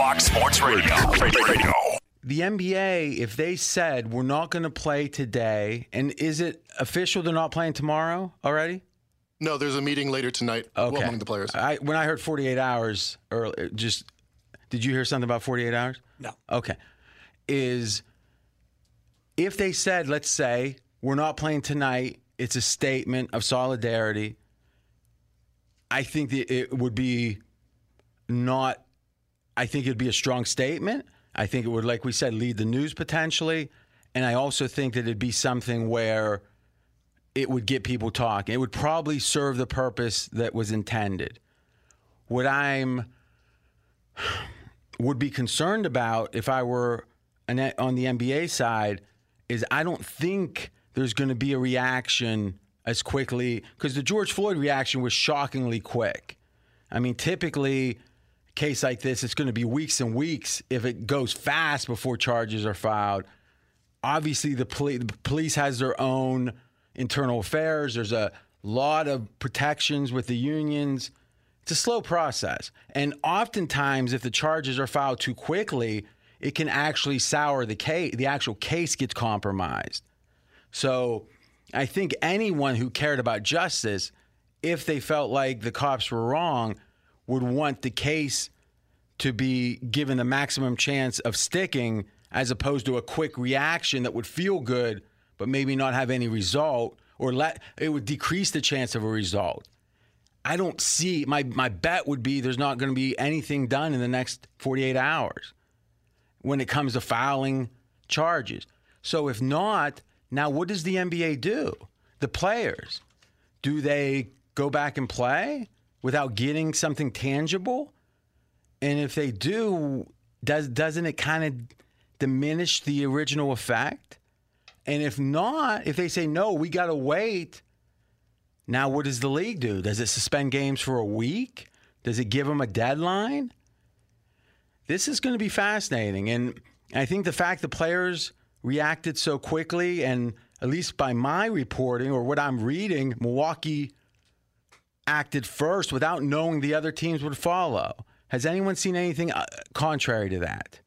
Fox Sports Radio. Radio. The NBA, if they said we're not going to play today, and is it official they're not playing tomorrow already? No, there's a meeting later tonight Okay. among the players. I, when I heard 48 hours earlier, just did you hear something about 48 hours? No. Okay. Is if they said, let's say, we're not playing tonight, it's a statement of solidarity. I think that it would be not, I think it'd be a strong statement. I think it would, like we said, lead the news potentially. And I also think that it'd be something where it would get people talking. It would probably serve the purpose that was intended. What I'm would be concerned about if I were an, on the NBA side is I don't think there's going to be a reaction as quickly because the George Floyd reaction was shockingly quick. I mean, typically, case like this, it's going to be weeks and weeks if it goes fast before charges are filed. Obviously, the, poli- the police has their own internal affairs. There's a lot of protections with the unions. It's a slow process. And oftentimes, if the charges are filed too quickly, it can actually sour the case. The actual case gets compromised. So I think anyone who cared about justice, if they felt like the cops were wrong, would want the case to be given the maximum chance of sticking as opposed to a quick reaction that would feel good but maybe not have any result or let it would decrease the chance of a result. I don't see my my bet would be there's not going to be anything done in the next 48 hours when it comes to filing charges. So if not, now what does the NBA do? The players, do they go back and play without getting something tangible? And if they do, does doesn't it kind of diminish the original effect? And if not, if they say no, we got to wait. Now, what does the league do? Does it suspend games for a week? Does it give them a deadline? This is going to be fascinating. And I think the fact the players reacted so quickly, and at least by my reporting or what I'm reading, Milwaukee acted first without knowing the other teams would follow. Has anyone seen anything uh, contrary to that?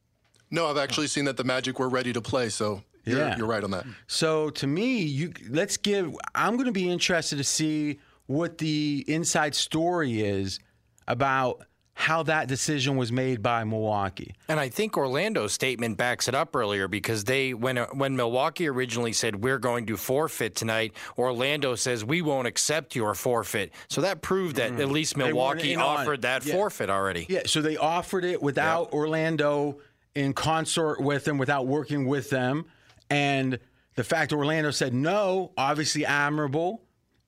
No, I've actually seen that the Magic were ready to play, so you're, Yeah. you're right on that. So to me, you let's give. I'm going to be interested to see what the inside story is about how that decision was made by Milwaukee. And I think Orlando's statement backs it up earlier because they when when Milwaukee originally said we're going to forfeit tonight, Orlando says we won't accept your forfeit. So that proved that mm-hmm. at least Milwaukee in on offered that Yeah. forfeit already. Yeah, so they offered it without Orlando in consort with them, without working with them. And the fact that Orlando said no, obviously admirable.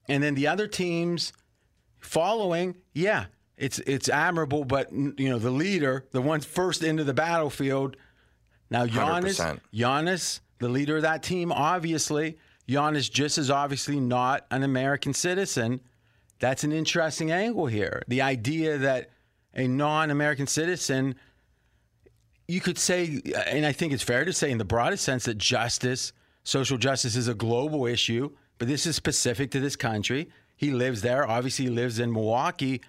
And then the other teams following, yeah, it's it's admirable, but you know, the leader, the one first into the battlefield. Now Giannis, 100%. Giannis, the leader of that team, obviously, Giannis just as obviously not an American citizen. That's an interesting angle here. The idea that a non-American citizen, you could say, and I think it's fair to say in the broadest sense that justice, social justice is a global issue, but this is specific to this country. He lives there. Obviously, he lives in Milwaukee.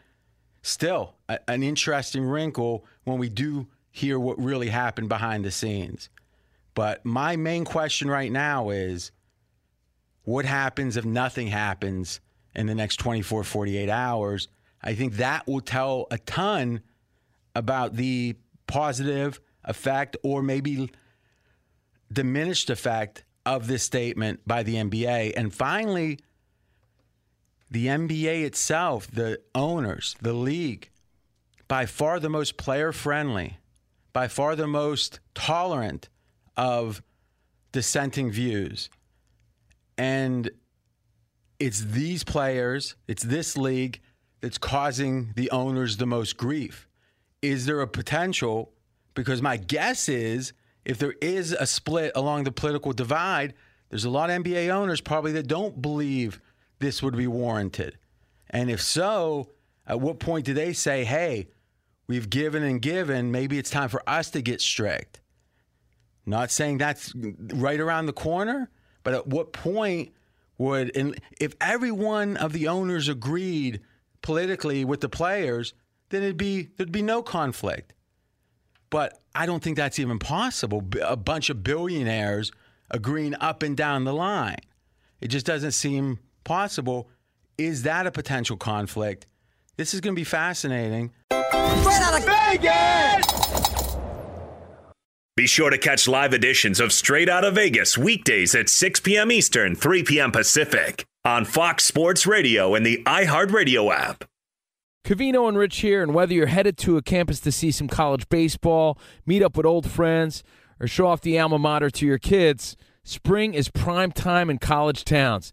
Still, a- an interesting wrinkle when we do hear what really happened behind the scenes. But my main question right now is what happens if nothing happens in the next 24, 48 hours? I think that will tell a ton about the positive effect or maybe diminished effect of this statement by the NBA. And finally, the NBA itself, the owners, the league, by far the most player friendly, by far the most tolerant of dissenting views. And it's these players, it's this league that's causing the owners the most grief. Is there a potential? Because my guess is if there is a split along the political divide, there's a lot of NBA owners probably that don't believe this would be warranted. And if so, at what point do they say, hey, we've given and given, maybe it's time for us to get strict? Not saying that's right around the corner, but at what point would, and if every one of the owners agreed politically with the players, then it'd be there'd be no conflict. But I don't think that's even possible. A bunch of billionaires agreeing up and down the line. It just doesn't seem possible. Is that a potential conflict? This is going to be fascinating. Right out of Vegas! Be sure to catch live editions of Straight Out of Vegas weekdays at 6 p.m. Eastern, 3 p.m. Pacific on Fox Sports Radio and the iHeartRadio app. Covino and Rich here, and whether you're headed to a campus to see some college baseball, meet up with old friends, or show off the alma mater to your kids, spring is prime time in college towns.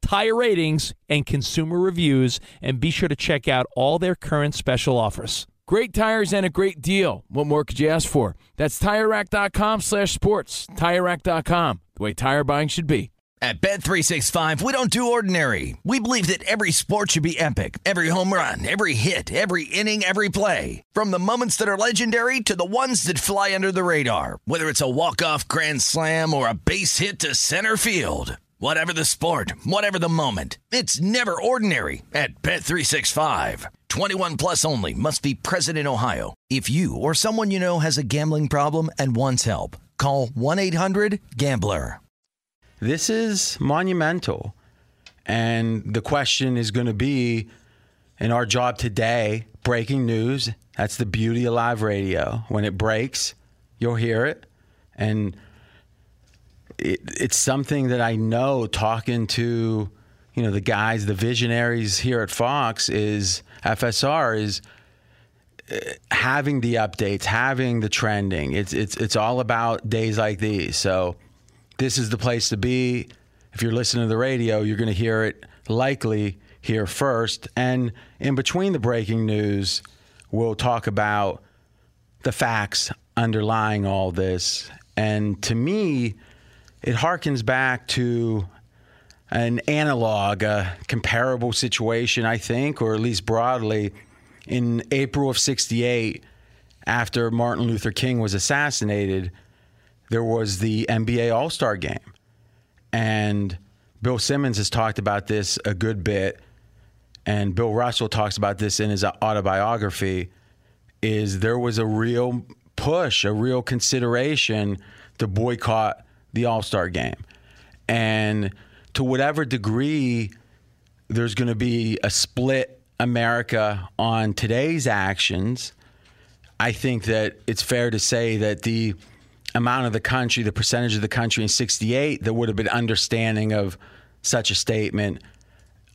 tire ratings, and consumer reviews, and be sure to check out all their current special offers. Great tires and a great deal. What more could you ask for? That's TireRack.com slash sports. TireRack.com, the way tire buying should be. At Bet365, we don't do ordinary. We believe that every sport should be epic. Every home run, every hit, every inning, every play. From the moments that are legendary to the ones that fly under the radar. Whether it's a walk-off grand slam or a base hit to center field. Whatever the sport, whatever the moment. It's never ordinary at Bet365. 21 plus only must be present in Ohio. If you or someone you know has a gambling problem and wants help, call 1-800-GAMBLER. This is monumental. And the question is going to be in our job today, breaking news. That's the beauty of live radio. When it breaks, you'll hear it. And it, it's something that I know talking to, you know, the guys, the visionaries here at Fox is FSR is uh, having the updates, having the trending. It's it's it's all about days like these. So this is the place to be. If you're listening to the radio, you're going to hear it likely here first. And in between the breaking news, we'll talk about the facts underlying all this. And to me, it harkens back to an analog, a comparable situation, I think, or at least broadly, in April of 68, after Martin Luther King was assassinated, there was the NBA All Star game. And Bill Simmons has talked about this a good bit, and Bill Russell talks about this in his autobiography. Is there was a real push, a real consideration to boycott the All Star game. And to whatever degree there's going to be a split America on today's actions, I think that it's fair to say that the amount of the country, the percentage of the country in 68 that would have been understanding of such a statement,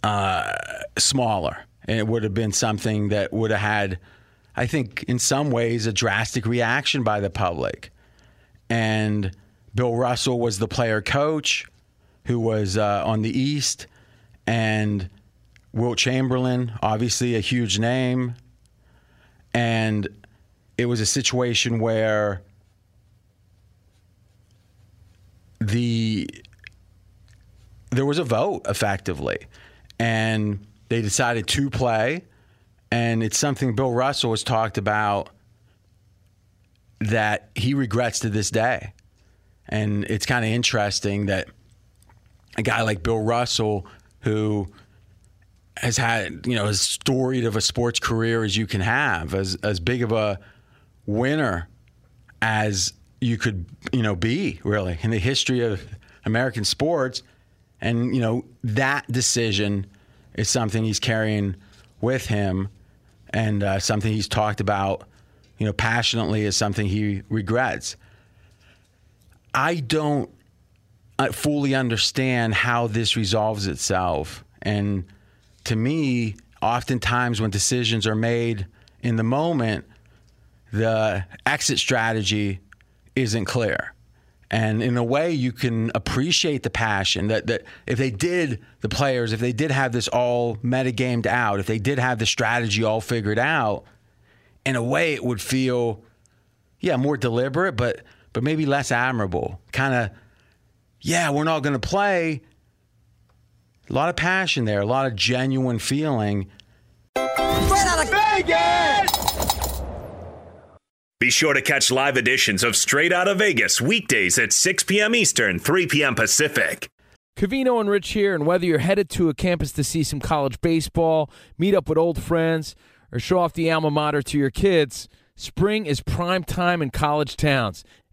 uh, smaller. And it would have been something that would have had, I think, in some ways, a drastic reaction by the public. And Bill Russell was the player coach who was uh, on the East, and Wilt Chamberlain, obviously a huge name. And it was a situation where the there was a vote effectively, and they decided to play. And it's something Bill Russell has talked about that he regrets to this day. And it's kind of interesting that a guy like Bill Russell, who has had, you know, as storied of a sports career as you can have, as as big of a winner as you could, you know, be really in the history of American sports. And, you know, that decision is something he's carrying with him and uh, something he's talked about, you know, passionately as something he regrets. I don't uh, fully understand how this resolves itself. And to me, oftentimes when decisions are made in the moment, the exit strategy isn't clear. And in a way, you can appreciate the passion that, that if they did, the players, if they did have this all metagamed out, if they did have the strategy all figured out, in a way, it would feel, yeah, more deliberate, but but maybe less admirable. Kind of, yeah, we're not going to play. A lot of passion there, a lot of genuine feeling. Straight out of Vegas! Be sure to catch live editions of Straight Out of Vegas weekdays at 6 p.m. Eastern, 3 p.m. Pacific. Covino and Rich here, and whether you're headed to a campus to see some college baseball, meet up with old friends, or show off the alma mater to your kids, spring is prime time in college towns.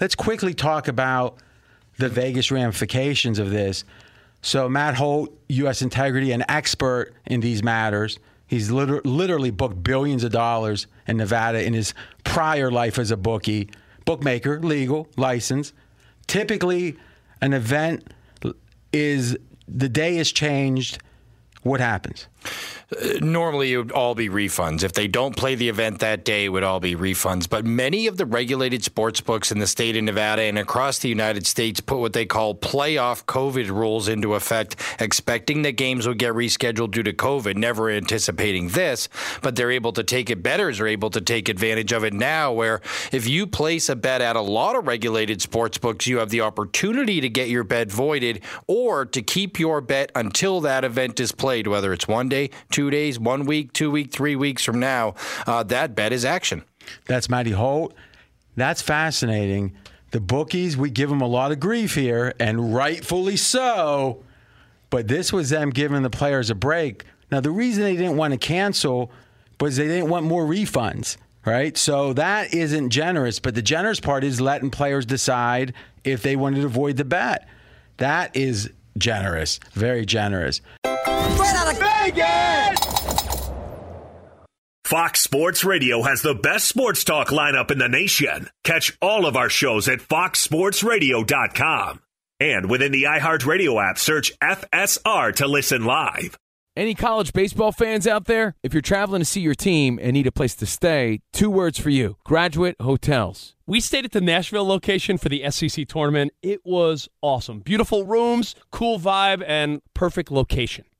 Let's quickly talk about the Vegas ramifications of this. So, Matt Holt, U.S. integrity, an expert in these matters. He's liter- literally booked billions of dollars in Nevada in his prior life as a bookie, bookmaker, legal, license. Typically, an event is the day is changed. What happens? Uh, normally it would all be refunds. If they don't play the event that day, it would all be refunds. But many of the regulated sports books in the state of Nevada and across the United States put what they call playoff COVID rules into effect, expecting that games would get rescheduled due to COVID, never anticipating this. But they're able to take it, bettors are able to take advantage of it now, where if you place a bet at a lot of regulated sports books, you have the opportunity to get your bet voided or to keep your bet until that event is played, whether it's one day, two days, one week, two week, three weeks from now, uh, that bet is action. That's Matty Holt. That's fascinating. The bookies, we give them a lot of grief here, and rightfully so. But this was them giving the players a break. Now, the reason they didn't want to cancel was they didn't want more refunds, right? So that isn't generous. But the generous part is letting players decide if they wanted to avoid the bet. That is generous, very generous. Straight out of Vegas! Fox Sports Radio has the best sports talk lineup in the nation. Catch all of our shows at foxsportsradio.com. And within the iHeartRadio app, search FSR to listen live. Any college baseball fans out there? If you're traveling to see your team and need a place to stay, two words for you Graduate Hotels. We stayed at the Nashville location for the SEC tournament. It was awesome. Beautiful rooms, cool vibe, and perfect location.